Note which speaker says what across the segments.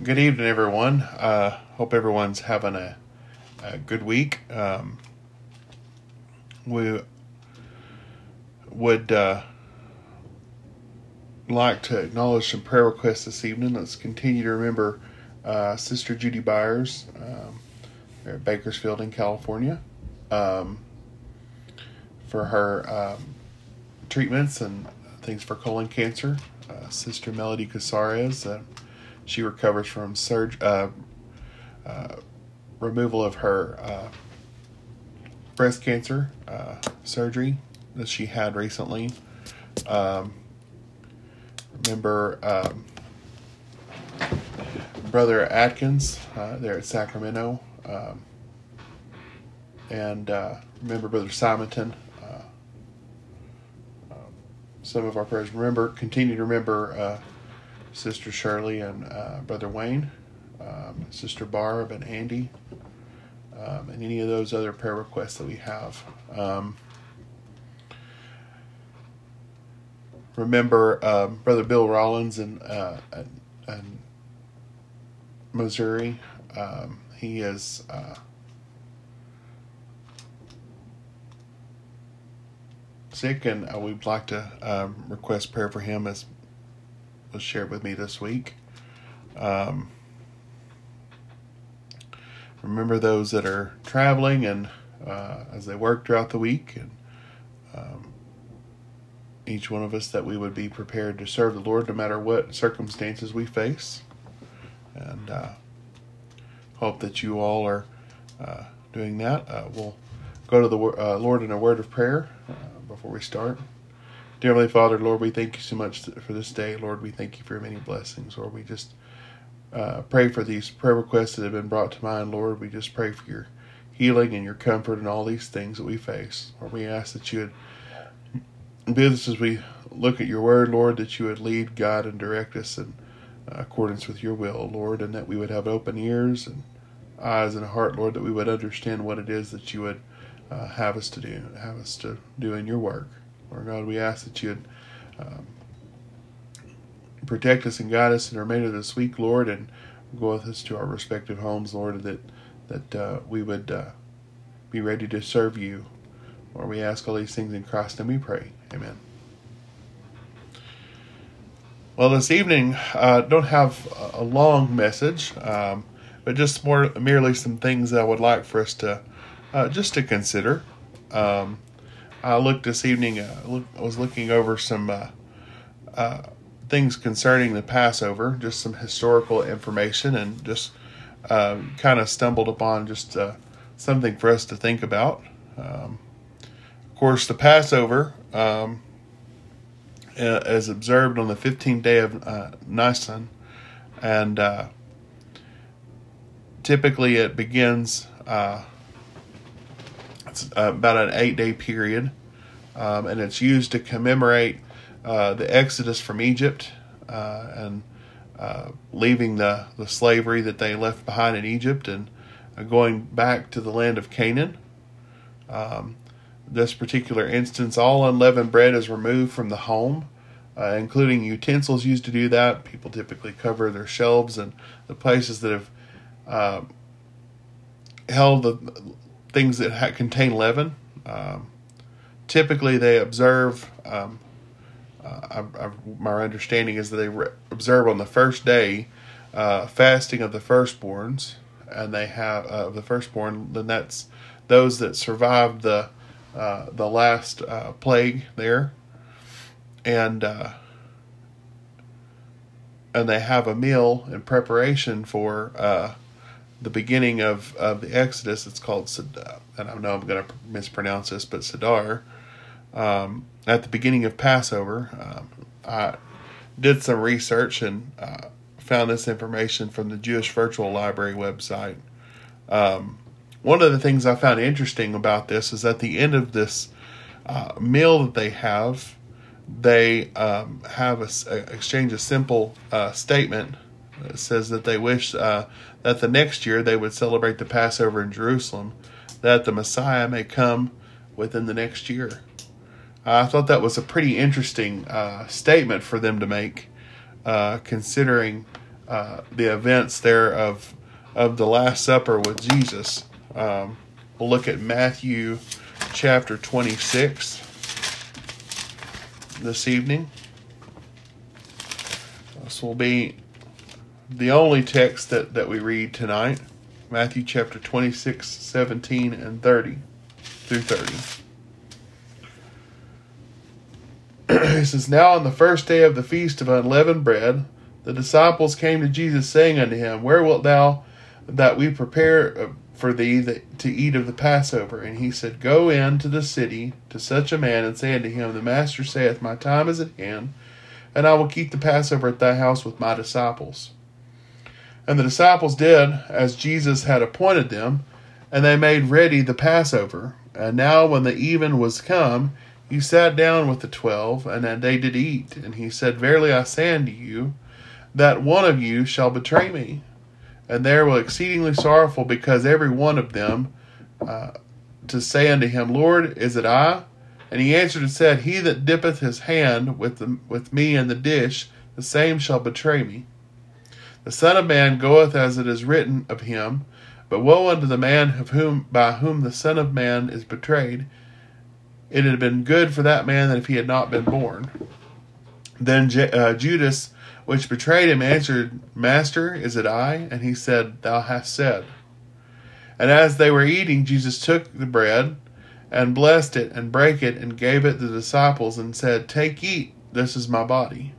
Speaker 1: Good evening, everyone. Uh, hope everyone's having a, a good week. Um, we would uh, like to acknowledge some prayer requests this evening. Let's continue to remember uh, Sister Judy Byers um, at Bakersfield in California um, for her um, treatments and things for colon cancer. Uh, Sister Melody Casares, uh, she recovers from surg- uh, uh, removal of her uh, breast cancer surgery that she had recently. Um, remember um, Brother Atkins there at Sacramento. Um, and remember Brother Simonton some of our prayers. Remember, continue to remember uh, Sister Shirley and uh, Brother Wayne, um, Sister Barb and Andy, um, and any of those other prayer requests that we have. Um, remember um, Brother Bill Rollins in, uh, in, Missouri. Um, he is uh, sick, and uh, we'd like to um, request prayer for him, as was shared with me this week. Um, remember those that are traveling and uh, as they work throughout the week, and um, each one of us that we would be prepared to serve the Lord no matter what circumstances we face. And uh, hope that you all are uh, doing that. Uh, we'll go to the uh, Lord in a word of prayer before we start. Dear Heavenly Father, Lord, we thank you so much for this day. Lord, we thank you for your many blessings. Lord, we just uh, pray for these prayer requests that have been brought to mind. Lord, we just pray for your healing and your comfort and all these things that we face. Lord, we ask that you would be as we look at your word, Lord, that you would lead, guide, and direct us in uh, accordance with your will, Lord, and that we would have open ears and eyes and a heart, Lord, that we would understand what it is that you would uh, have us to do, have us to do in your work. Lord God, we ask that you'd um, protect us and guide us in the remainder of this week, Lord, and go with us to our respective homes, Lord, that that uh, we would uh, be ready to serve you. Lord, we ask all these things in Christ and we pray. Amen. Well, this evening, I uh, don't have a long message, um, but just more merely some things that I would like for us to uh, just to consider. Um, I looked this evening. Uh, look, I was looking over some uh, uh, things concerning the Passover, just some historical information, and just um, kind of stumbled upon just uh, something for us to think about. Um, of course, the Passover um, is observed on the 15th day of uh, Nisan, and typically it begins it's uh, about an eight day period, um, and it's used to commemorate uh, the exodus from Egypt uh, and uh, leaving the, the slavery that they left behind in Egypt and uh, going back to the land of Canaan. Um, this particular instance, all unleavened bread is removed from the home. Uh, including utensils used to do that. People typically cover their shelves and the places that have uh, held the things that ha- contain leaven. Um, typically, they observe. Um, uh, I, I, my understanding is that they re- observe on the first day uh, fasting of the firstborns, and they have uh, of the firstborn. Then that's those that survived the uh, the last uh, plague there, and and they have a meal in preparation for the beginning of, of the Exodus, it's called Sadar, and I know I'm going to mispronounce this, but Sadar. Um, at the beginning of Passover, um, I did some research and uh, found this information from the Jewish Virtual Library website. Um, one of the things I found interesting about this is at the end of this uh, meal that they have, they um, have a, a, exchange a simple uh, statement. It says that they wish uh, that the next year they would celebrate the Passover in Jerusalem, that the Messiah may come within the next year. I thought that was a pretty interesting uh, statement for them to make, uh, considering uh, the events there of of the Last Supper with Jesus. Um, we'll look at Matthew chapter 26 this evening. This will be the only text that, that we read tonight. Matthew chapter 26, 17, and 30 through 30. it says, Now on the first day of the feast of unleavened bread, the disciples came to Jesus, saying unto him, Where wilt thou that we prepare uh, for thee to eat of the Passover? And he said, Go in to the city to such a man, and say unto him, The master saith, My time is at hand, and I will keep the Passover at thy house with my disciples. And the disciples did as Jesus had appointed them, and they made ready the Passover. And now, when the even was come, he sat down with the twelve, and they did eat. And he said, Verily I say unto you, that one of you shall betray me. And they were exceedingly sorrowful, because every one of them uh, to say unto him, Lord, is it I? And he answered and said, He that dippeth his hand with, the, with me in the dish, the same shall betray me. The Son of Man goeth as it is written of him, but woe unto the man of whom by whom the Son of Man is betrayed. It had been good for that man that if he had not been born. Then uh, Judas, which betrayed him, answered, Master, is it I? And he said, Thou hast said. And as they were eating, Jesus took the bread and blessed it and brake it and gave it to the disciples and said, Take, eat, this is my body.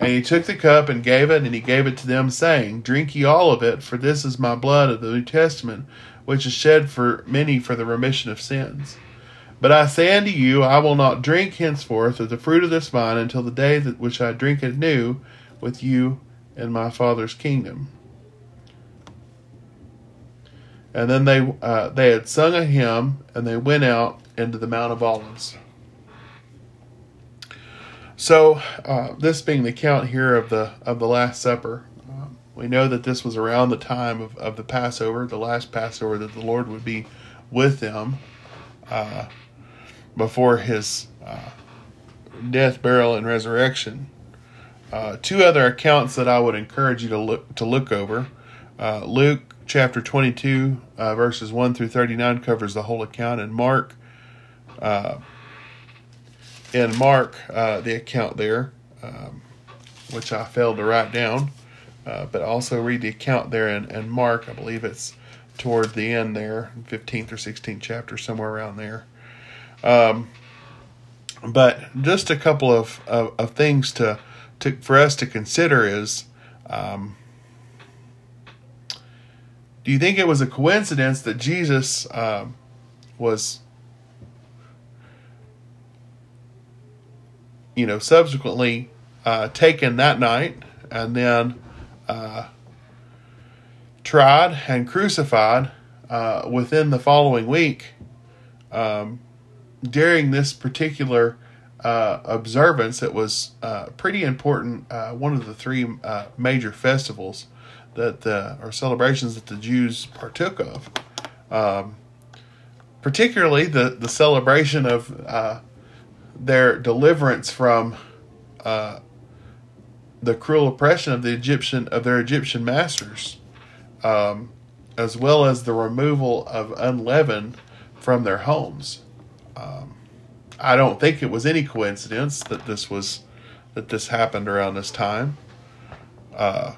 Speaker 1: And he took the cup and gave it, and he gave it to them, saying, Drink ye all of it, for this is my blood of the New Testament, which is shed for many for the remission of sins. But I say unto you, I will not drink henceforth of the fruit of this vine until the day that which I drink it new with you in my Father's kingdom. And then they uh, they had sung a hymn, and they went out into the Mount of Olives. So, uh, this being the count here of the of the Last Supper, um, we know that this was around the time of, of the Passover, the last Passover that the Lord would be with them uh, before his uh, death, burial, and resurrection. Uh, two other accounts that I would encourage you to look to look over. Uh, Luke chapter twenty two uh, verses one through thirty nine covers the whole account, and Mark in Mark, uh, the account there, um, which I failed to write down, uh, but also read the account there in, in Mark. I believe it's toward the end there, 15th or 16th chapter, somewhere around there. Um, but just a couple of, of, of, things to, to for us to consider is um, do you think it was a coincidence that Jesus um, was you know, subsequently uh, taken that night and then uh, tried and crucified uh, within the following week. Um, during this particular uh, observance, it was uh, pretty important. Uh, one of the three major festivals that the, or celebrations that the Jews partook of. Um, particularly the, the celebration of their deliverance from uh, the cruel oppression of the Egyptian of their Egyptian masters, um, as well as the removal of unleavened from their homes. Um, I don't think it was any coincidence that this was that this happened around this time. Uh,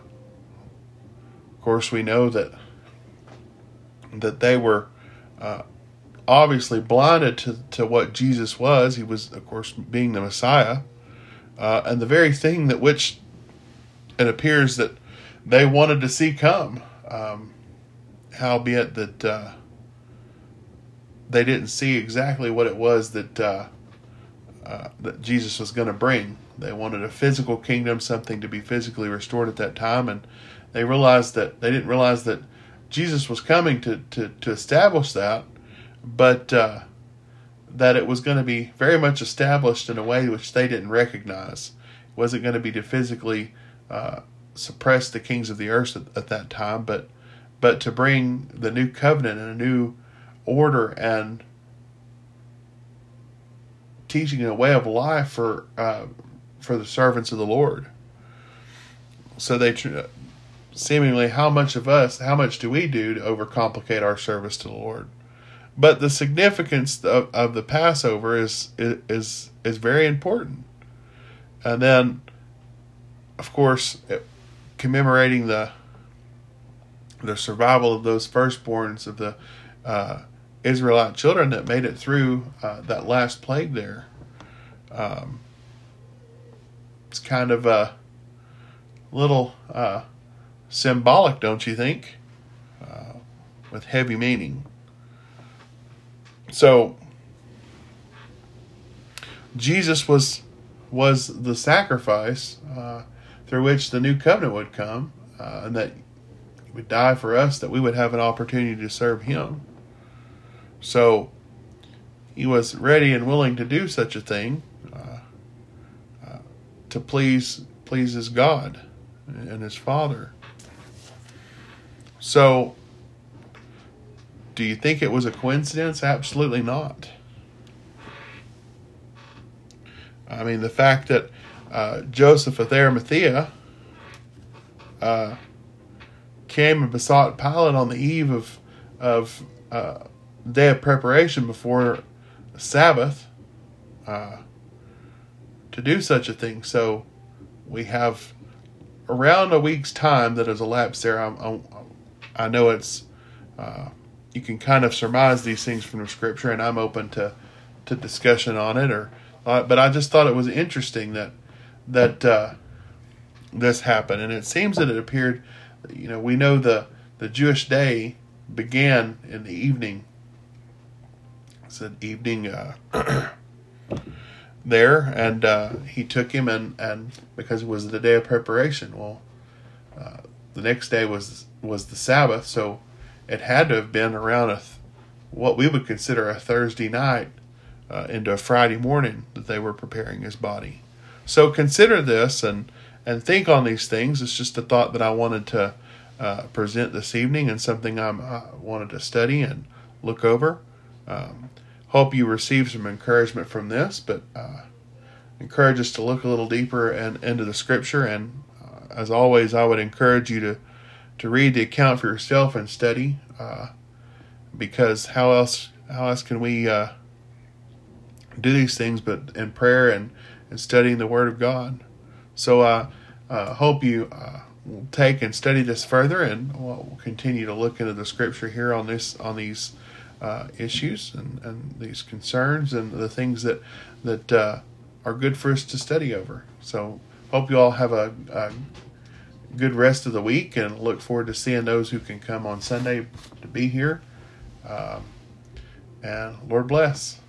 Speaker 1: of course, we know that that they were uh, obviously blinded to, to what Jesus was. He was, of course, being the Messiah. Uh, and the very thing that which it appears that they wanted to see come. Um, howbeit that uh, they didn't see exactly what it was that uh, uh, that Jesus was going to bring. They wanted a physical kingdom, something to be physically restored at that time, and they realized that they didn't realize that Jesus was coming to to, to establish that but uh, that it was going to be very much established in a way which they didn't recognize. It wasn't going to be to physically uh, suppress the kings of the earth at, at, that time, but but to bring the new covenant and a new order and teaching a way of life for uh, for the servants of the Lord. so they tr- seemingly how much of us, how much do we do to overcomplicate our service to the Lord? But the significance of, of the Passover is is is very important. And then, of course, commemorating the the survival of those firstborns of the uh, Israelite children that made it through uh, that last plague there. Um, it's kind of a little uh, symbolic, don't you think? Uh, with heavy meaning. So Jesus was was the sacrifice uh, through which the new covenant would come, uh, and that he would die for us, that we would have an opportunity to serve Him. So he was ready and willing to do such a thing uh, uh to please please his God and his Father. So, do you think it was a coincidence? Absolutely not. I mean, the fact that uh, Joseph of Arimathea uh, came and besought Pilate on the eve of of uh, day of preparation before Sabbath uh, to do such a thing. So we have around a week's time that has elapsed there. I'm, I'm, i know it's uh, you can kind of surmise these things from the scripture, and I'm open to to discussion on it. Or, uh, but I just thought it was interesting that that uh, this happened, and it seems that it appeared. You know, we know the the Jewish day began in the evening. It's an evening uh, there, and uh, he took him, and and because it was the day of preparation. Well, uh, the next day was was the Sabbath, so it had to have been around a th- what we would consider a Thursday night uh, into a Friday morning that they were preparing his body. So consider this and and think on these things. It's just a thought that I wanted to uh, present this evening and something I'm, I wanted to study and look over. Um, hope you receive some encouragement from this, but uh, encourage us to look a little deeper and into the scripture. And uh, as always, I would encourage you to to read the account for yourself and study, uh, because how else how else can we uh, do these things but in prayer and and studying the Word of God? So I uh, hope you uh, will take and study this further, and we'll continue to look into the Scripture here on this on these uh, issues and, and these concerns and the things that that uh, are good for us to study over. So hope you all have a, a good rest of the week and look forward to seeing those who can come on Sunday to be here. Um, and Lord bless.